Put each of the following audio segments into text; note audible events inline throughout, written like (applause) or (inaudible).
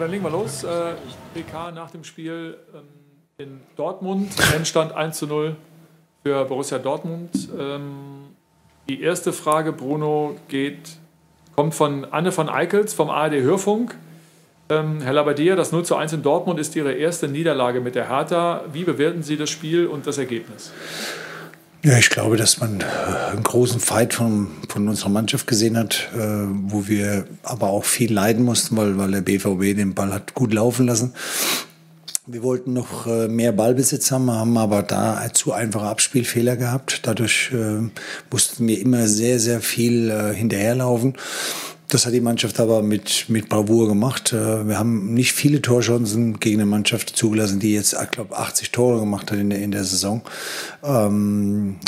Dann legen wir los. Äh, PK nach dem Spiel ähm, in Dortmund. Endstand 1 zu 0 für Borussia Dortmund. Ähm, die erste Frage, Bruno, geht, kommt von Anne von Eickels vom ARD Hörfunk. Ähm, Herr Labadier, das 0 zu 1 in Dortmund ist Ihre erste Niederlage mit der Hertha. Wie bewerten Sie das Spiel und das Ergebnis? Ja, ich glaube, dass man äh, einen großen Fight von, von unserer Mannschaft gesehen hat, äh, wo wir aber auch viel leiden mussten, weil, weil der BVB den Ball hat gut laufen lassen. Wir wollten noch äh, mehr Ballbesitz haben, haben aber da zu einfache Abspielfehler gehabt. Dadurch äh, mussten wir immer sehr, sehr viel äh, hinterherlaufen. Das hat die Mannschaft aber mit, mit Bravour gemacht. Äh, wir haben nicht viele Torchancen gegen eine Mannschaft zugelassen, die jetzt, ich glaube, 80 Tore gemacht hat in der, in der Saison. Ähm,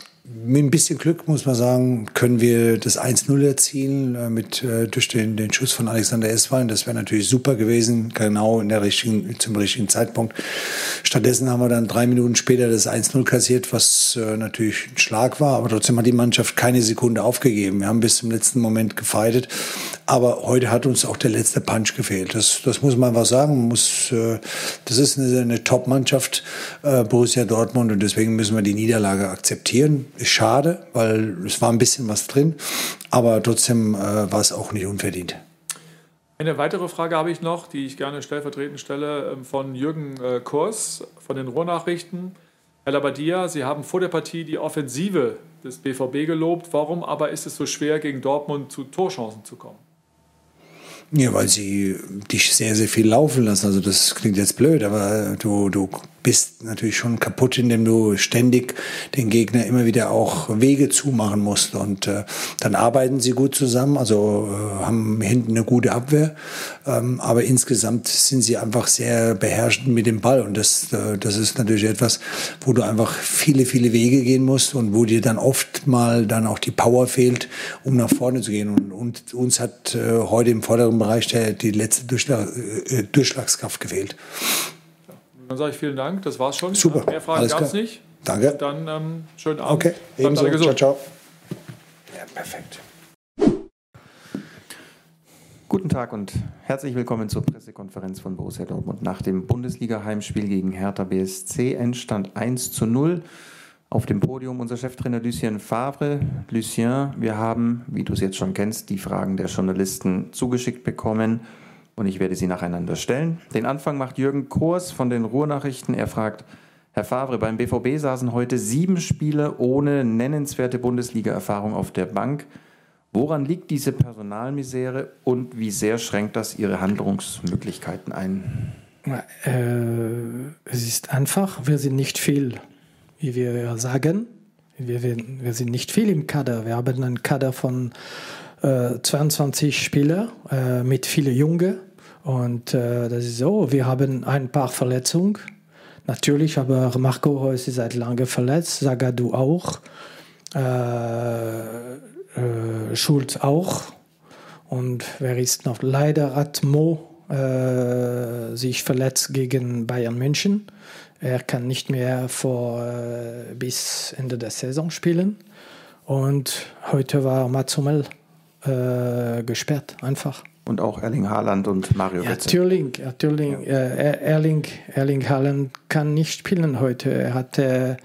mit ein bisschen Glück, muss man sagen, können wir das 1-0 erzielen äh, mit, äh, durch den, den Schuss von Alexander Eswein. Das wäre natürlich super gewesen, genau in der richtigen, zum richtigen Zeitpunkt. Stattdessen haben wir dann drei Minuten später das 1-0 kassiert, was äh, natürlich ein Schlag war, aber trotzdem hat die Mannschaft keine Sekunde aufgegeben. Wir haben bis zum letzten Moment gefeitet, aber heute hat uns auch der letzte Punch gefehlt. Das, das muss man einfach sagen. Man muss, das ist eine, eine Top-Mannschaft, Borussia Dortmund, und deswegen müssen wir die Niederlage akzeptieren. Schade, weil es war ein bisschen was drin, aber trotzdem äh, war es auch nicht unverdient. Eine weitere Frage habe ich noch, die ich gerne stellvertretend stelle, ähm, von Jürgen äh, Kurs von den Ruhrnachrichten. Herr Labadia, Sie haben vor der Partie die Offensive des BVB gelobt. Warum aber ist es so schwer, gegen Dortmund zu Torchancen zu kommen? Ja, weil sie dich sehr, sehr viel laufen lassen. Also das klingt jetzt blöd, aber du, du bist natürlich schon kaputt, indem du ständig den Gegner immer wieder auch Wege zumachen musst. Und äh, dann arbeiten sie gut zusammen, also äh, haben hinten eine gute Abwehr. Ähm, aber insgesamt sind sie einfach sehr beherrschend mit dem Ball. Und das, äh, das ist natürlich etwas, wo du einfach viele, viele Wege gehen musst und wo dir dann oft mal dann auch die Power fehlt, um nach vorne zu gehen. Und, und uns hat äh, heute im vorderen Bereich der, die letzte Durchschlag, äh, Durchschlagskraft gefehlt. Dann sage ich vielen Dank, das war's schon. Super. Mehr Fragen gab es nicht. Danke. Und dann ähm, schönen Abend. Okay, ebenso. Ciao, ciao. Ja, perfekt. Guten Tag und herzlich willkommen zur Pressekonferenz von Borussia Dortmund nach dem Bundesliga-Heimspiel gegen Hertha BSC. Endstand 1 zu 0. Auf dem Podium unser Cheftrainer Lucien Favre. Lucien, wir haben, wie du es jetzt schon kennst, die Fragen der Journalisten zugeschickt bekommen und ich werde sie nacheinander stellen. Den Anfang macht Jürgen Kors von den Ruhrnachrichten. Er fragt, Herr Favre, beim BVB saßen heute sieben Spieler ohne nennenswerte Bundesliga-Erfahrung auf der Bank. Woran liegt diese Personalmisere und wie sehr schränkt das Ihre Handlungsmöglichkeiten ein? Äh, es ist einfach, wir sind nicht viel, wie wir sagen. Wir, wir, wir sind nicht viel im Kader. Wir haben einen Kader von äh, 22 Spieler äh, mit vielen Jungen. Und äh, das ist so, wir haben ein paar Verletzungen. Natürlich, aber Marco Reus ist seit langem verletzt, Sagadu auch, äh, äh, Schulz auch. Und wer ist noch? Leider hat Mo äh, sich verletzt gegen Bayern München. Er kann nicht mehr vor, bis Ende der Saison spielen. Und heute war Mats Hummel äh, gesperrt, einfach. Und auch Erling Haaland und Mario ja, Götze. Natürlich, ja. äh, Erling, Erling Haaland kann nicht spielen heute. Er hatte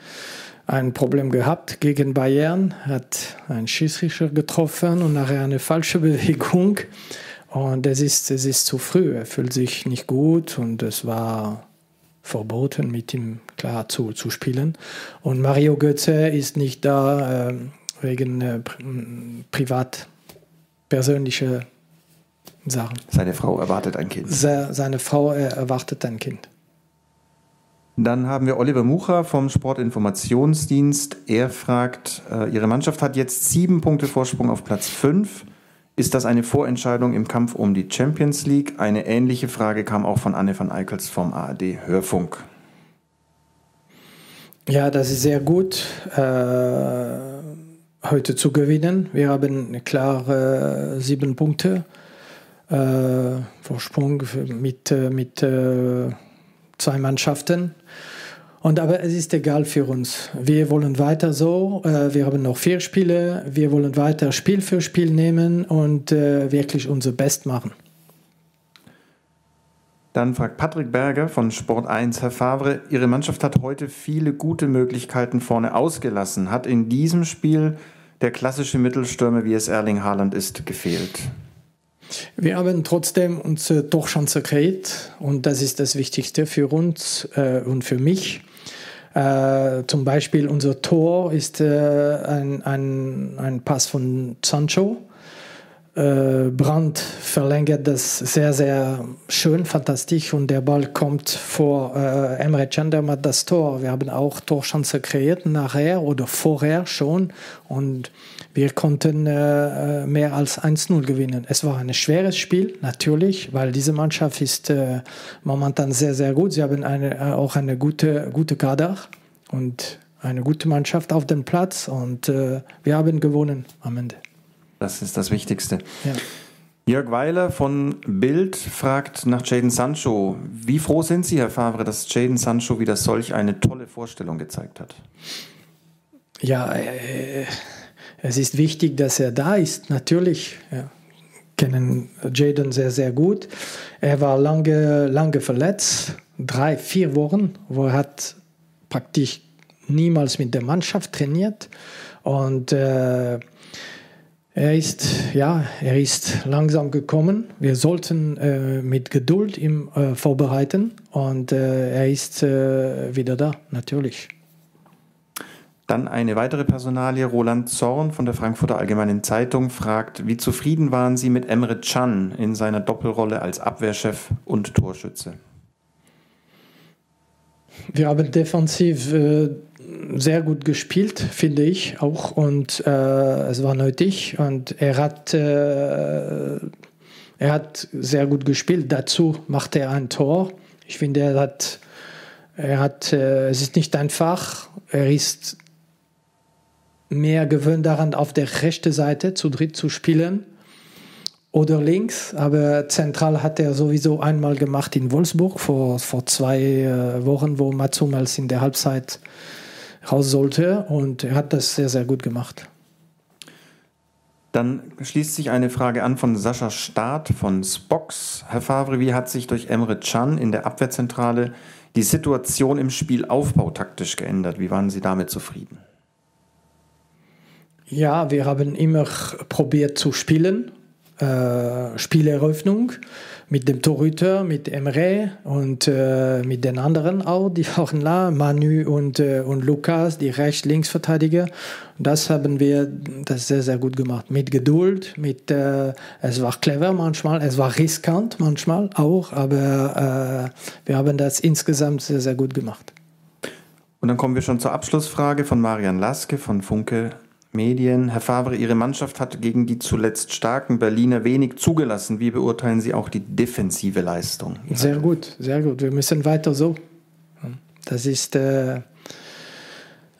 ein Problem gehabt gegen Bayern, hat einen Schiedsrichter getroffen und nachher eine falsche (laughs) Bewegung. Und es ist, es ist zu früh. Er fühlt sich nicht gut und es war verboten, mit ihm klar zu, zu spielen. Und Mario Götze ist nicht da äh, wegen äh, privat persönliche Sachen. Seine Frau erwartet ein Kind. Seine Frau erwartet ein Kind. Dann haben wir Oliver Mucher vom Sportinformationsdienst. Er fragt, äh, Ihre Mannschaft hat jetzt sieben Punkte Vorsprung auf Platz fünf. Ist das eine Vorentscheidung im Kampf um die Champions League? Eine ähnliche Frage kam auch von Anne van Eickels vom ARD Hörfunk. Ja, das ist sehr gut. Äh heute zu gewinnen. Wir haben klare äh, sieben Punkte äh, Vorsprung mit, äh, mit äh, zwei Mannschaften. Und aber es ist egal für uns. Wir wollen weiter so. Äh, wir haben noch vier Spiele. Wir wollen weiter Spiel für Spiel nehmen und äh, wirklich unser Best machen. Dann fragt Patrick Berger von Sport 1, Herr Favre, Ihre Mannschaft hat heute viele gute Möglichkeiten vorne ausgelassen. Hat in diesem Spiel der klassische Mittelstürmer, wie es Erling Haaland ist, gefehlt? Wir haben trotzdem unsere Torchance kreiert und das ist das Wichtigste für uns äh, und für mich. Äh, zum Beispiel unser Tor ist äh, ein, ein, ein Pass von Sancho Brand verlängert das sehr, sehr schön, fantastisch und der Ball kommt vor äh, Emre Can, macht das Tor. Wir haben auch Torchance kreiert nachher oder vorher schon und wir konnten äh, mehr als 1-0 gewinnen. Es war ein schweres Spiel, natürlich, weil diese Mannschaft ist äh, momentan sehr, sehr gut. Sie haben eine, äh, auch eine gute, gute Kader und eine gute Mannschaft auf dem Platz und äh, wir haben gewonnen am Ende. Das ist das Wichtigste. Ja. Jörg Weiler von Bild fragt nach Jaden Sancho. Wie froh sind Sie, Herr Favre, dass Jaden Sancho wieder solch eine tolle Vorstellung gezeigt hat? Ja, äh, es ist wichtig, dass er da ist. Natürlich ja, kennen Jaden sehr, sehr gut. Er war lange, lange verletzt, drei, vier Wochen, wo er hat praktisch niemals mit der Mannschaft trainiert. Und äh, er ist, ja, er ist langsam gekommen. Wir sollten äh, mit Geduld ihm äh, vorbereiten und äh, er ist äh, wieder da, natürlich. Dann eine weitere Personalie. Roland Zorn von der Frankfurter Allgemeinen Zeitung fragt, wie zufrieden waren Sie mit Emre Can in seiner Doppelrolle als Abwehrchef und Torschütze? Wir haben defensiv äh, sehr gut gespielt, finde ich auch. Und äh, es war nötig. Und er hat, äh, er hat sehr gut gespielt. Dazu macht er ein Tor. Ich finde, er hat, er hat äh, es ist nicht einfach. Er ist mehr gewöhnt daran, auf der rechten Seite zu dritt zu spielen oder links, aber zentral hat er sowieso einmal gemacht in Wolfsburg vor, vor zwei äh, Wochen, wo Mats Hummels in der Halbzeit raus sollte und er hat das sehr, sehr gut gemacht. Dann schließt sich eine Frage an von Sascha Staat von Spox. Herr Favre, wie hat sich durch Emre Can in der Abwehrzentrale die Situation im Spielaufbau taktisch geändert? Wie waren Sie damit zufrieden? Ja, wir haben immer probiert zu spielen. Äh, Spieleröffnung mit dem Torhüter, mit Emre und äh, mit den anderen auch, die (laughs) waren da, Manu und, äh, und Lukas, die Rechts-Links-Verteidiger. Das haben wir das sehr, sehr gut gemacht. Mit Geduld, mit, äh, es war clever manchmal, es war riskant manchmal auch, aber äh, wir haben das insgesamt sehr, sehr gut gemacht. Und dann kommen wir schon zur Abschlussfrage von Marian Laske von Funke Medien. Herr Favre, Ihre Mannschaft hat gegen die zuletzt starken Berliner wenig zugelassen. Wie beurteilen Sie auch die defensive Leistung? Sehr gut, sehr gut. Wir müssen weiter so. Das ist äh,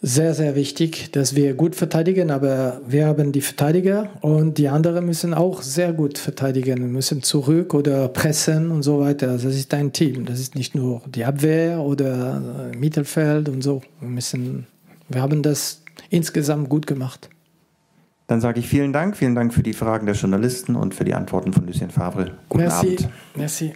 sehr, sehr wichtig, dass wir gut verteidigen, aber wir haben die Verteidiger und die anderen müssen auch sehr gut verteidigen, wir müssen zurück oder pressen und so weiter. Das ist ein Team, das ist nicht nur die Abwehr oder äh, Mittelfeld und so. Wir müssen, wir haben das insgesamt gut gemacht. Dann sage ich vielen Dank. Vielen Dank für die Fragen der Journalisten und für die Antworten von Lucien Favre. Guten Merci. Abend. Merci.